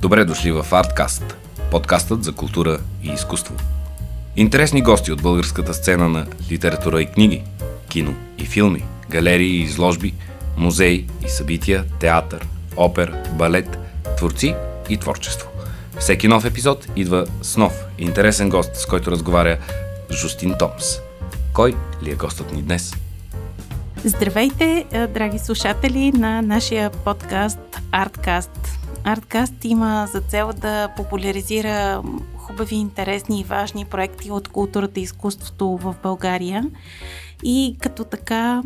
Добре дошли в Artcast, подкастът за култура и изкуство. Интересни гости от българската сцена на литература и книги, кино и филми, галерии и изложби, музеи и събития, театър, опер, балет, творци и творчество. Всеки нов епизод идва с нов интересен гост, с който разговаря Жустин Томс. Кой ли е гостът ни днес? Здравейте, драги слушатели на нашия подкаст Artcast. Artcast има за цел да популяризира хубави, интересни и важни проекти от културата и изкуството в България. И като така,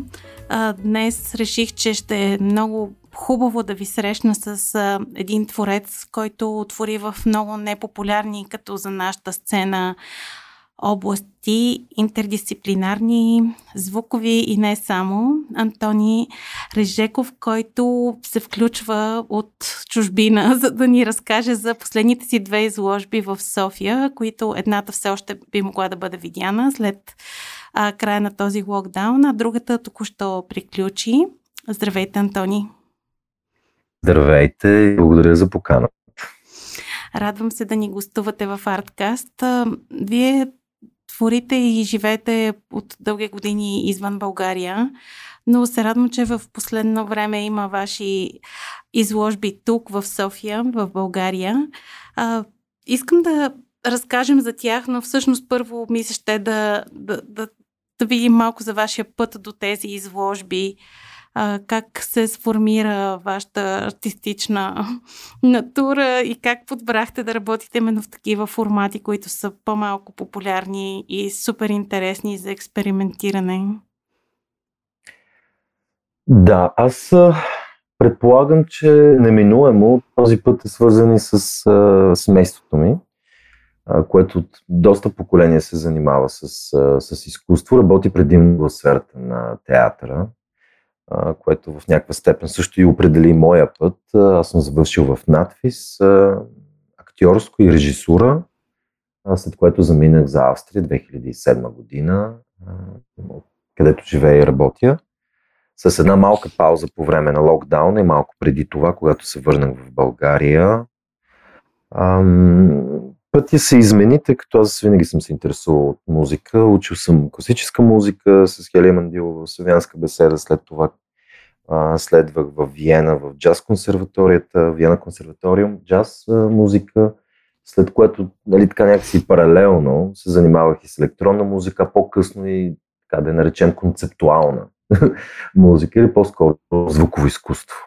днес реших, че ще е много хубаво да ви срещна с един творец, който отвори в много непопулярни, като за нашата сцена, области, интердисциплинарни, звукови и не само. Антони Режеков, който се включва от чужбина, за да ни разкаже за последните си две изложби в София, които едната все още би могла да бъде видяна след а, края на този локдаун, а другата току-що приключи. Здравейте, Антони! Здравейте и благодаря за покана. Радвам се да ни гостувате в Арткаст. Вие творите и живеете от дълги години извън България, но се радвам, че в последно време има ваши изложби тук в София, в България. А, искам да разкажем за тях, но всъщност първо ми се ще да, да, да, да видим малко за вашия път до тези изложби а, как се сформира вашата артистична натура и как подбрахте да работите именно в такива формати, които са по-малко популярни и супер интересни за експериментиране? Да, аз предполагам, че неминуемо този път е свързан и с а, семейството ми, а, което от доста поколения се занимава с, а, с изкуство, работи предимно в сферата на театъра което в някаква степен също и определи моя път. Аз съм завършил в надфис, актьорско и режисура, след което заминах за Австрия 2007 година, където живея и работя. С една малка пауза по време на локдауна и малко преди това, когато се върнах в България. Пътя се измени, тъй като аз винаги съм се интересувал от музика. Учил съм класическа музика с Хелия Мандилова Славянска беседа, след това следвах в Виена, в джаз консерваторията, Виена консерваториум, джаз музика, след което нали, така някакси паралелно се занимавах и с електронна музика, по-късно и така да я наречем концептуална музика или по-скоро звуково изкуство.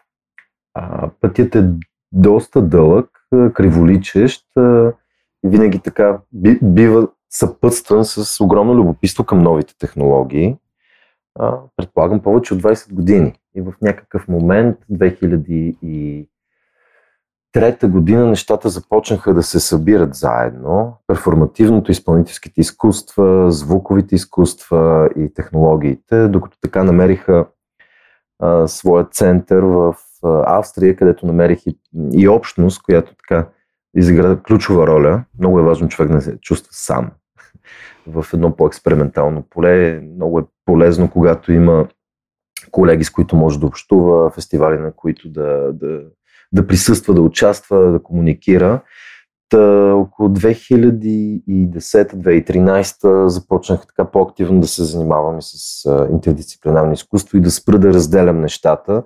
А, пътят е доста дълъг, криволичещ винаги така бива съпътстван с огромно любопитство към новите технологии. А, предполагам повече от 20 години. И в някакъв момент, 2003 година, нещата започнаха да се събират заедно. Перформативното, изпълнителските изкуства, звуковите изкуства и технологиите, докато така намериха а, своя център в а, Австрия, където намерих и, и общност, която така изигра ключова роля. Много е важно човек да се чувства сам в едно по-експериментално поле. Много е полезно, когато има колеги, с които може да общува, фестивали, на които да, да, да присъства, да участва, да комуникира. Та, около 2010-2013 започнах така по-активно да се занимавам и с интердисциплинарно изкуство и да спра да разделям нещата,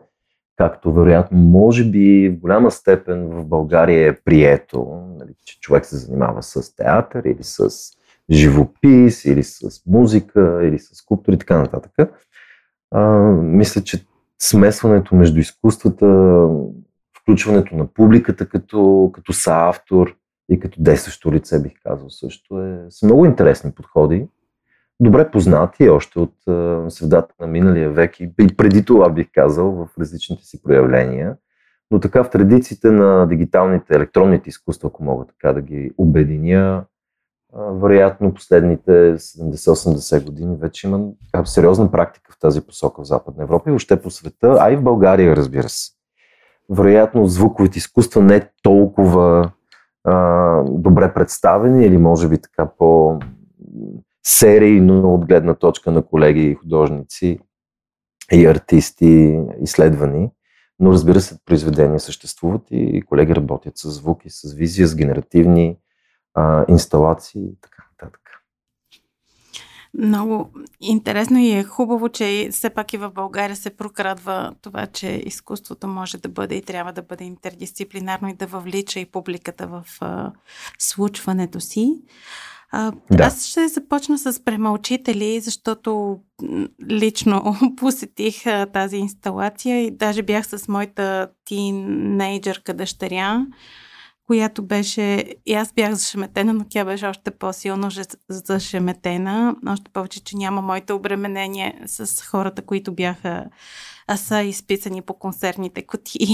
както вероятно може би в голяма степен в България е прието, нали, че човек се занимава с театър или с живопис, или с музика, или с скулптури и така нататък а, мисля, че смесването между изкуствата, включването на публиката като, като съавтор и като действащо лице, бих казал също, е, са много интересни подходи. Добре познати още от а, средата на миналия век и, и преди това бих казал в различните си проявления. Но така в традициите на дигиталните, електронните изкуства, ако мога така да ги обединя, вероятно последните 70-80 години вече има сериозна практика в тази посока в Западна Европа и въобще по света, а и в България, разбира се. Вероятно звуковите изкуства не е толкова а, добре представени или може би така по серийно от гледна точка на колеги и художници и артисти изследвани. Но разбира се, произведения съществуват и колеги работят с звуки, с визия, с генеративни а, инсталации и така нататък. Много интересно и е хубаво, че все пак и в България се прокрадва това, че изкуството може да бъде и трябва да бъде интердисциплинарно и да въвлича и публиката в а, случването си. А, да. Аз ще започна с премълчители, защото лично посетих а, тази инсталация и даже бях с моята тинейджърка дъщеря която беше, и аз бях зашеметена, но тя беше още по-силно зашеметена, още повече, че няма моите обременения с хората, които бяха а са изписани по концертните кутии.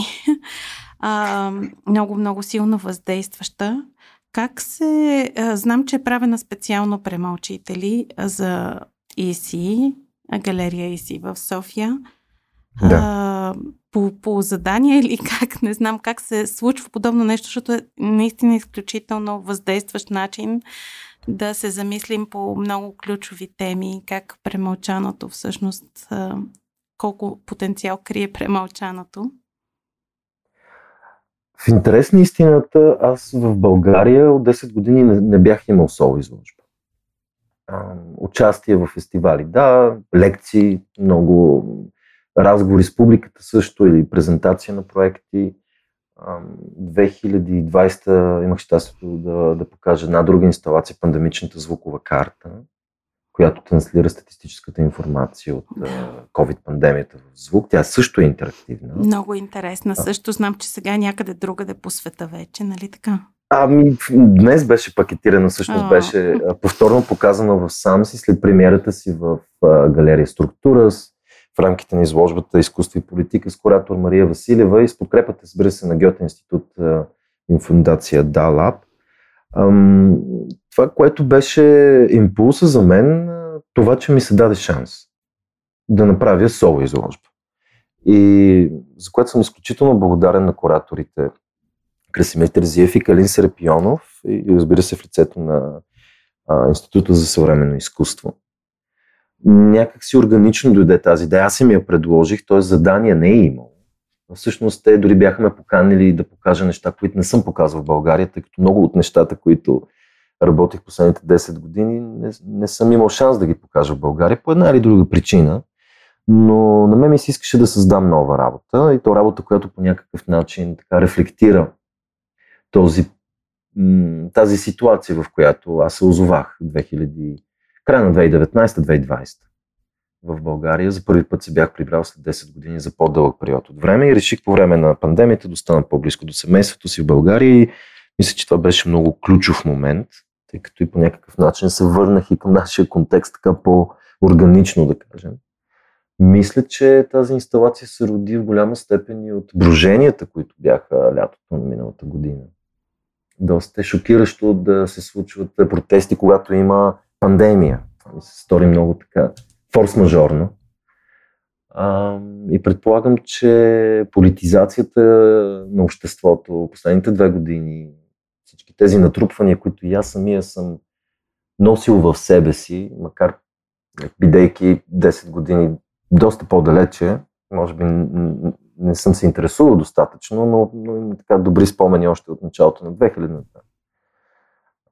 много, много силно въздействаща. Как се... А, знам, че е правена специално премълчители за ИСИ, галерия ИСИ в София. Да. А, по, по задание или как, не знам как се случва подобно нещо, защото е наистина изключително въздействащ начин да се замислим по много ключови теми, как премълчаното всъщност, колко потенциал крие премълчаното. В интерес на истината, аз в България от 10 години не, не бях имал соло изложба. Участие в фестивали, да, лекции, много разговори с публиката също или презентация на проекти. 2020 имах щастието да, да покажа една друга инсталация, пандемичната звукова карта, която транслира статистическата информация от COVID-пандемията в звук. Тя също е интерактивна. Много интересна. А. Също знам, че сега някъде другаде по света вече, нали така? Ами, днес беше пакетирана, всъщност беше повторно показана в сам си след премиерата си в галерия Структура в рамките на изложбата Изкуство и политика с куратор Мария Василева и с подкрепата, разбира се, на Гьоте институт и фундация DALAB. Това, което беше импулса за мен, това, че ми се даде шанс да направя соло изложба. И за което съм изключително благодарен на кураторите Красимир Терзиев и Калин Серапионов и разбира се в лицето на а, Института за съвременно изкуство някак си органично дойде тази идея. Аз си ми я предложих, т.е. задание не е имало. Всъщност те дори бяха ме поканили да покажа неща, които не съм показал в България, тъй като много от нещата, които работих последните 10 години, не, не съм имал шанс да ги покажа в България по една или друга причина. Но на мен ми се искаше да създам нова работа и то работа, която по някакъв начин така рефлектира този, тази ситуация, в която аз се озовах 2000 края на 2019-2020 в България. За първи път се бях прибрал след 10 години за по-дълъг период от време и реших по време на пандемията да остана по-близко до семейството си в България и мисля, че това беше много ключов момент, тъй като и по някакъв начин се върнах и към нашия контекст така по-органично, да кажем. Мисля, че тази инсталация се роди в голяма степен и от броженията, които бяха лятото на миналата година. Доста е шокиращо да се случват протести, когато има пандемия. Това ми се стори много така форс-мажорно. А, и предполагам, че политизацията на обществото последните две години, всички тези натрупвания, които и аз самия съм носил в себе си, макар бидейки 10 години доста по-далече, може би не съм се интересувал достатъчно, но, но има така добри спомени още от началото на 2000-та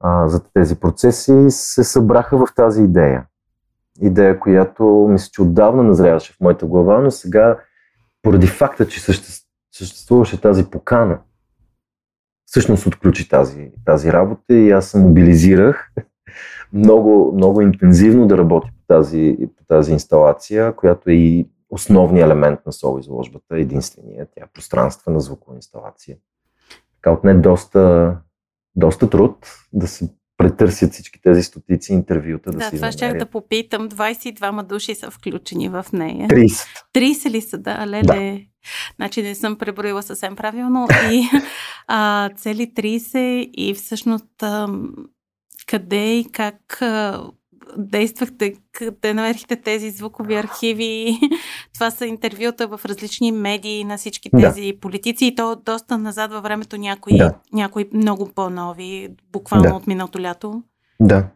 а, за тези процеси, се събраха в тази идея. Идея, която мисля, че отдавна назряваше в моята глава, но сега, поради факта, че съществуваше тази покана, всъщност отключи тази, тази работа и аз се мобилизирах много, много интензивно да работя по тази, по тази инсталация, която е и основният елемент на соло изложбата, единствения. Тя е пространствена звукова инсталация. Така отне доста, доста труд да се претърсят всички тези стотици интервюта. Да, да това ще да попитам. 22 души са включени в нея. 30. 30 ли са, да, леле. Да. Значи не съм преброила съвсем правилно. И а, цели 30 и всъщност а, къде и как а, действахте, къде намерихте тези звукови архиви. Това са интервюта в различни медии на всички тези да. политици и то доста назад във времето някои, да. някои много по-нови, буквално да. от миналото лято. Да.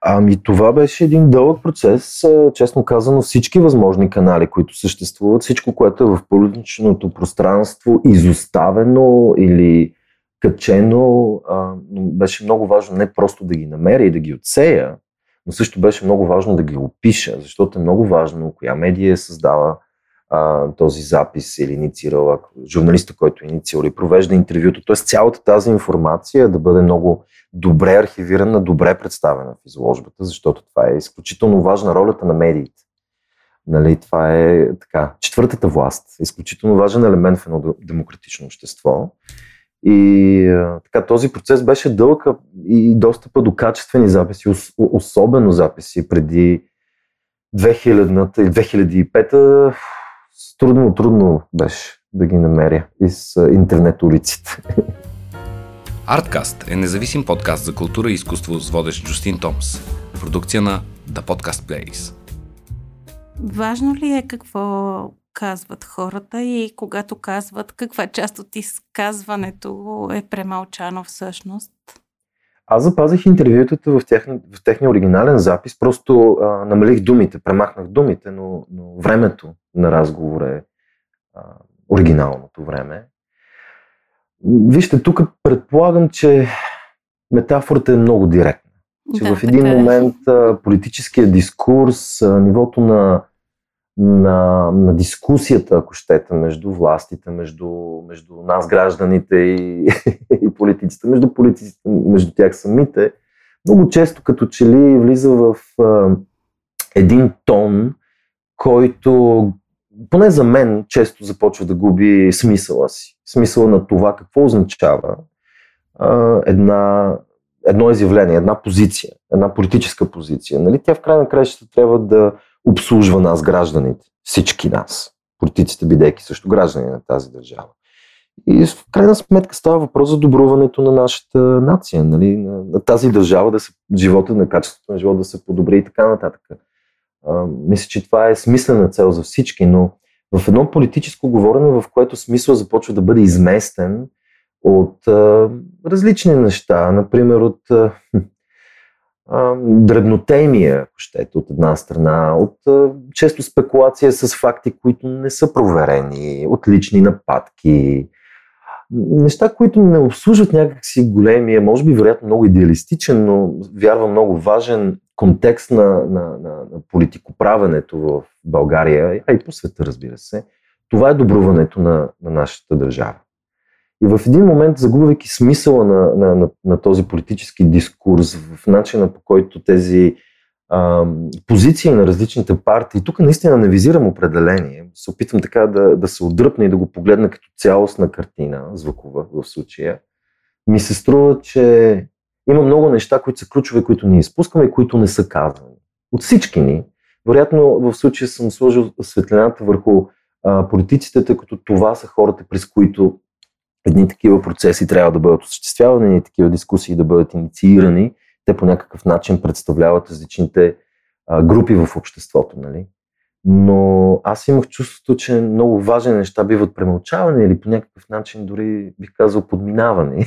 Ами това беше един дълъг процес. Честно казано, всички възможни канали, които съществуват, всичко, което е в публичното пространство, изоставено или качено, беше много важно не просто да ги намеря и да ги отсея, но също беше много важно да ги опиша, защото е много важно коя медия е създава а, този запис или инициирала, журналиста, който е инициирал и провежда интервюто. Т.е. цялата тази информация да бъде много добре архивирана, добре представена в изложбата, защото това е изключително важна ролята на медиите. Нали, това е така, четвъртата власт, изключително важен елемент в едно демократично общество. И а, така, този процес беше дълъг и достъпа до качествени записи, особено записи преди 2000-та и 2005-та. Трудно, трудно беше да ги намеря из интернет улиците. Арткаст е независим подкаст за култура и изкуство с водещ Джустин Томс. Продукция на The Podcast Place. Важно ли е какво казват хората и когато казват каква част от изказването е премълчано всъщност? Аз запазих интервютата в, тех, в техния оригинален запис, просто а, намалих думите, премахнах думите, но, но времето на разговор е а, оригиналното време. Вижте, тук предполагам, че метафората е много директна. Че да, в един е. момент а, политическия дискурс, нивото на на, на дискусията, ако щете, между властите, между, между нас, гражданите и, и политиците, между политиците, между тях самите, много често като че ли влиза в а, един тон, който поне за мен често започва да губи смисъла си. Смисъла на това какво означава а, една, едно изявление, една позиция, една политическа позиция. Нали? Тя в край на краищата трябва да обслужва нас, гражданите. Всички нас. Политиците, бидейки също граждани на тази държава. И в крайна сметка става въпрос за добруването на нашата нация, нали? на, на тази държава, да се, живота, на качеството на живота да се подобри и така нататък. А, мисля, че това е смислена цел за всички, но в едно политическо говорене, в което смисъл започва да бъде изместен от а, различни неща, например от а, дребнотемия, щете, от една страна, от често спекулация с факти, които не са проверени, от лични нападки, неща, които не обслужват някакси големия, може би вероятно много идеалистичен, но вярвам много важен контекст на, на, на, на политикоправенето в България, а и по света, разбира се. Това е добруването на, на нашата държава. И в един момент, загубвайки смисъла на, на, на, на този политически дискурс, в начина по който тези а, позиции на различните партии, тук наистина не визирам определение, се опитвам така да, да се отдръпна и да го погледна като цялостна картина, звукова в случая, ми се струва, че има много неща, които са ключове, които ние изпускаме и които не са казани. От всички ни. Вероятно в случая съм сложил светлината върху а, политиците, тъй като това са хората, през които едни такива процеси трябва да бъдат осъществявани, и такива дискусии да бъдат инициирани. Те по някакъв начин представляват различните а, групи в обществото. Нали? Но аз имах чувството, че много важни неща биват премълчавани или по някакъв начин дори бих казал подминавани.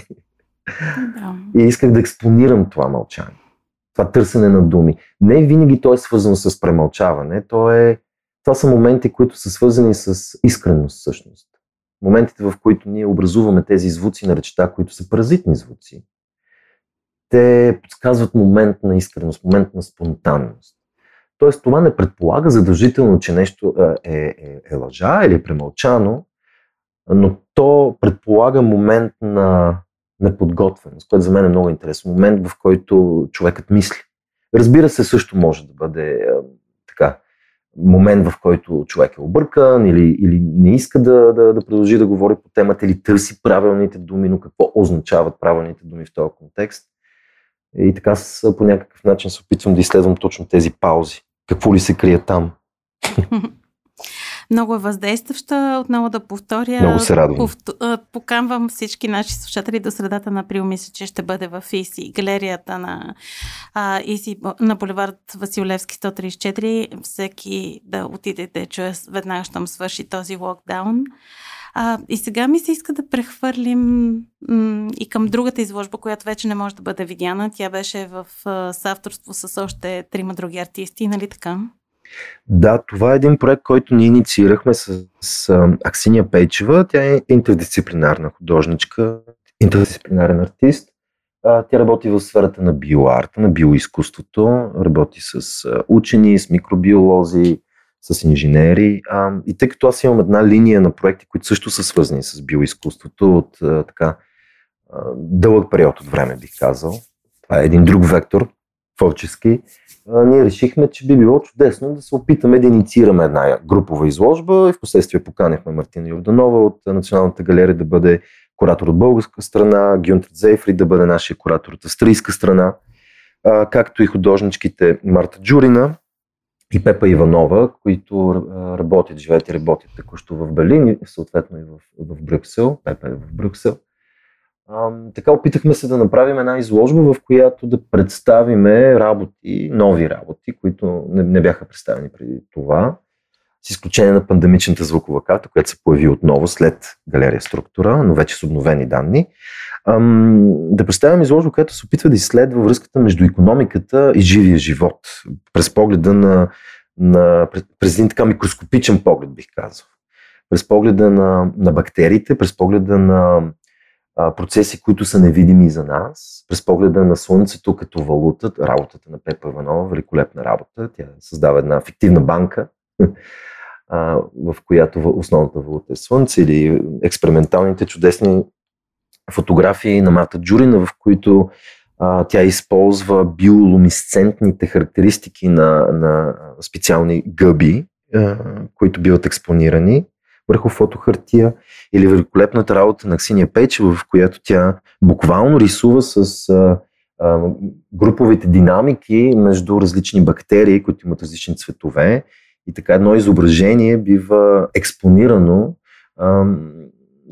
Да. И исках да експонирам това мълчание. Това търсене на думи. Не винаги то е свързано с премълчаване. То е, това са моменти, които са свързани с искреност всъщност моментите, в които ние образуваме тези звуци на речта, които са паразитни звуци, те подсказват момент на искреност, момент на спонтанност. Тоест, това не предполага задължително, че нещо е, е, е лъжа или е премълчано, но то предполага момент на неподготвеност, което за мен е много интересно. Момент, в който човекът мисли. Разбира се, също може да бъде е, така момент, в който човек е объркан или, или не иска да, да, да продължи да говори по темата или търси правилните думи, но какво означават правилните думи в този контекст. И така по някакъв начин се опитвам да изследвам точно тези паузи. Какво ли се крие там? Много е въздействаща. Отново да повторя. Много се радвам. поканвам всички наши слушатели до средата на април. Мисля, че ще бъде в ИСИ, галерията на а, ИСИ на боливард Василевски 134. Всеки да отиде да чуе веднага, щом свърши този локдаун. А, и сега ми се иска да прехвърлим м- и към другата изложба, която вече не може да бъде видяна. Тя беше в а, съавторство с още трима други артисти, нали така? Да, това е един проект, който ние инициирахме с, с Аксиния Пейчева. Тя е интердисциплинарна художничка, интердисциплинарен артист. Тя работи в сферата на биоарта, на биоизкуството, работи с учени, с микробиолози, с инженери. И тъй като аз имам една линия на проекти, които също са свързани с биоизкуството от така дълъг период от време, бих казал. Това е един друг вектор, творчески. Ние решихме, че би било чудесно да се опитаме да инициираме една групова изложба и в последствие поканихме Мартина Йорданова от Националната галерия да бъде куратор от българска страна, Гюнтер Зейфри да бъде нашия куратор от австрийска страна, както и художничките Марта Джурина и Пепа Иванова, които работят, живеят и работят такощо в Берлин и съответно и в, в Брюксел. Пепа е в Брюксел. Така опитахме се да направим една изложба, в която да представиме работи, нови работи, които не, не бяха представени преди това с изключение на пандемичната звукова карта, която се появи отново след галерия структура, но вече с обновени данни. Да представям изложба, която се опитва да изследва връзката между економиката и живия живот, през погледа на, на през един така микроскопичен поглед, бих казал. През погледа на, на бактериите, през погледа на процеси, които са невидими за нас, през погледа на Слънцето като валута, работата на Пепа Иванова, великолепна работа. Тя създава една фиктивна банка, в която основната валута е Слънце, или експерименталните чудесни фотографии на Марта Джурина, в които тя използва биолумисцентните характеристики на, на специални гъби, които биват експонирани върху фотохартия, или великолепната работа на Ксиния Пейчева, в която тя буквално рисува с а, а, груповите динамики между различни бактерии, които имат различни цветове. И така едно изображение бива експонирано ам,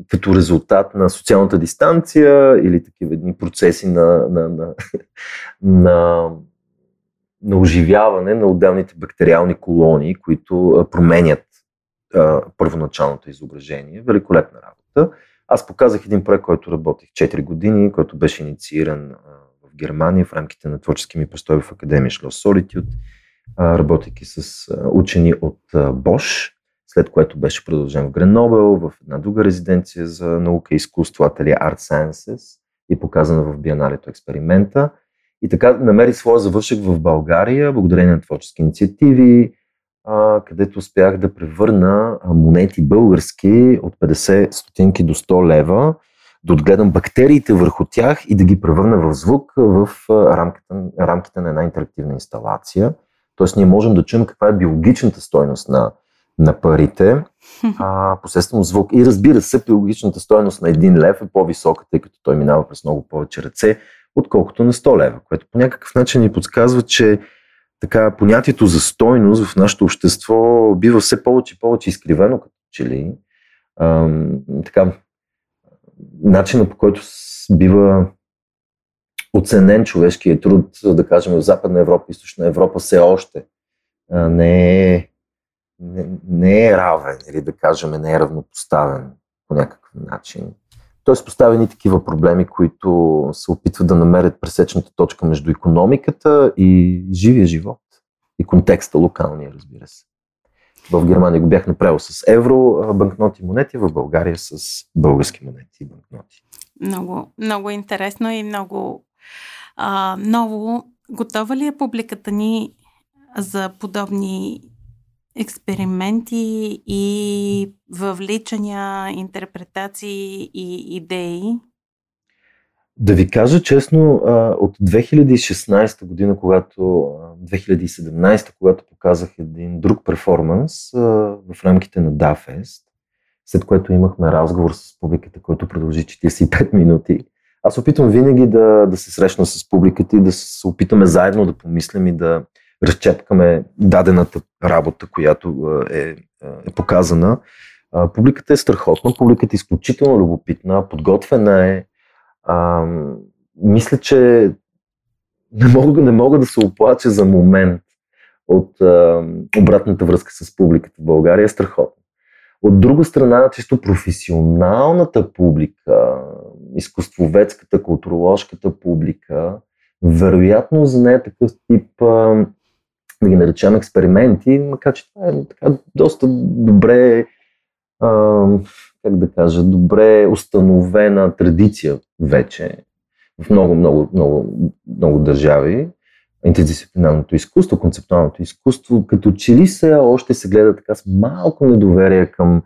като резултат на социалната дистанция или такива едни процеси на, на, на, на, на оживяване на отделните бактериални колонии, които променят а, първоначалното изображение. Великолепна работа. Аз показах един проект, който работих 4 години, който беше иницииран а, в Германия в рамките на творчески ми престой в Академия Шлос Solitude работейки с учени от Бош, след което беше продължен в Гренобел, в една друга резиденция за наука и изкуство, ателия Art Sciences и показана в Биеналето експеримента. И така намери своя завършък в България, благодарение на творчески инициативи, където успях да превърна монети български от 50 стотинки до 100 лева, да отгледам бактериите върху тях и да ги превърна в звук в рамките, рамките на една интерактивна инсталация – Тоест, ние можем да чуем каква е биологичната стойност на, на парите а, посредством звук. И разбира се, биологичната стойност на един лев е по-висока, тъй като той минава през много повече ръце, отколкото на 100 лева, което по някакъв начин ни подсказва, че така, понятието за стойност в нашето общество бива все повече и повече изкривено, като че ли. Ам, така, начина по който бива оценен човешкият труд, да кажем, в Западна Европа, Източна Европа все още не е, не, не е равен или да кажем не е равнопоставен по някакъв начин. Тоест поставени такива проблеми, които се опитват да намерят пресечната точка между економиката и живия живот. И контекста локалния, разбира се. В Германия го бях направил с евро банкноти монети, в България с български монети и банкноти. Много, много интересно и много а, ново. Готова ли е публиката ни за подобни експерименти и въвличания, интерпретации и идеи? Да ви кажа честно, от 2016 година, когато 2017, когато показах един друг перформанс в рамките на DAFest, след което имахме разговор с публиката, който продължи 45 минути, аз опитвам винаги да, да се срещна с публиката и да се опитаме заедно да помислим и да разчепкаме дадената работа, която е, е показана. Публиката е страхотна, публиката е изключително любопитна, подготвена е. А, мисля, че не мога, не мога да се оплача за момент от а, обратната връзка с публиката в България. Е страхотно. От друга страна, чисто професионалната публика, изкуствоведската, културоложката публика, вероятно за нея такъв тип, да ги наречем експерименти, макар че това е така доста добре, как да кажа, добре установена традиция вече в много, много, много, много държави. Интердисциплинарното изкуство, концептуалното изкуство, като че ли се още се гледа така с малко недоверие към а,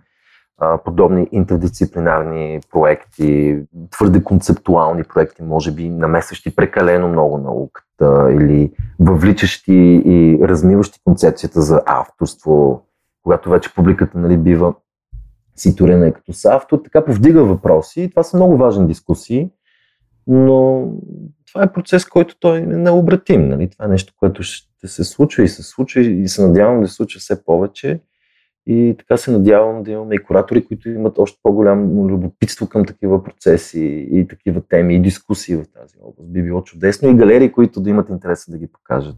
подобни интердисциплинарни проекти, твърде концептуални проекти, може би намесващи прекалено много науката или въвличащи и размиващи концепцията за авторство, когато вече публиката нали, бива ситурена като с автор, така повдига въпроси. Това са много важни дискусии, но това е процес, който той е необратим. Нали? Това е нещо, което ще се случва и се случва и се надявам да се случва все повече. И така се надявам да имаме и куратори, които имат още по-голямо любопитство към такива процеси и такива теми и дискусии в тази област. Би било чудесно и галерии, които да имат интереса да ги покажат.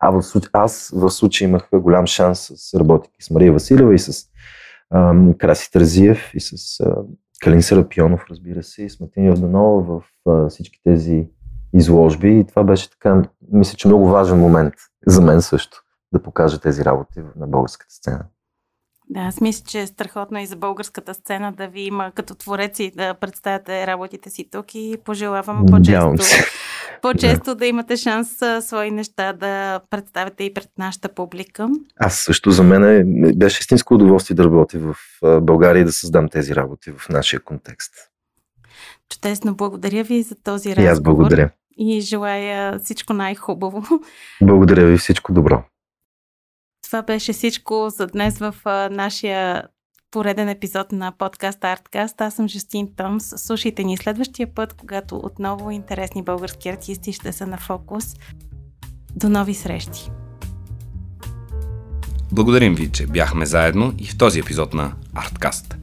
А в случай, аз в случай имах голям шанс с работики с Мария Василева и с ам, Краси Тързиев и с а, Калин Серапионов, разбира се, и с Матин Йорданова в а, всички тези изложби и това беше така, мисля, че много важен момент за мен също да покажа тези работи на българската сцена. Да, аз мисля, че е страхотно и за българската сцена да ви има като творец и да представяте работите си тук и пожелавам по-често, по-често да. да имате шанс а, свои неща да представяте и пред нашата публика. Аз също за мен е, беше истинско удоволствие да работя в България и да създам тези работи в нашия контекст. Чудесно, благодаря ви за този разговор. И аз благодаря и желая всичко най-хубаво. Благодаря ви, всичко добро. Това беше всичко за днес в нашия пореден епизод на подкаст Artcast. Аз съм Жустин Томс. Слушайте ни следващия път, когато отново интересни български артисти ще са на фокус. До нови срещи! Благодарим ви, че бяхме заедно и в този епизод на Artcast.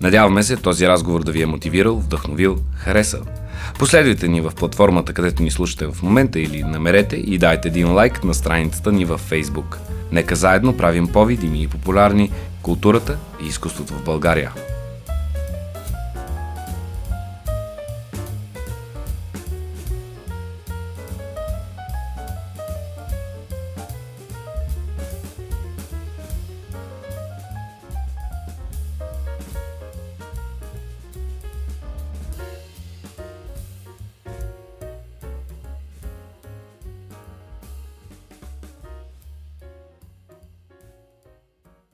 Надяваме се този разговор да ви е мотивирал, вдъхновил, харесал – Последвайте ни в платформата, където ни слушате в момента или намерете и дайте един лайк на страницата ни във Facebook. Нека заедно правим по-видими и популярни културата и изкуството в България.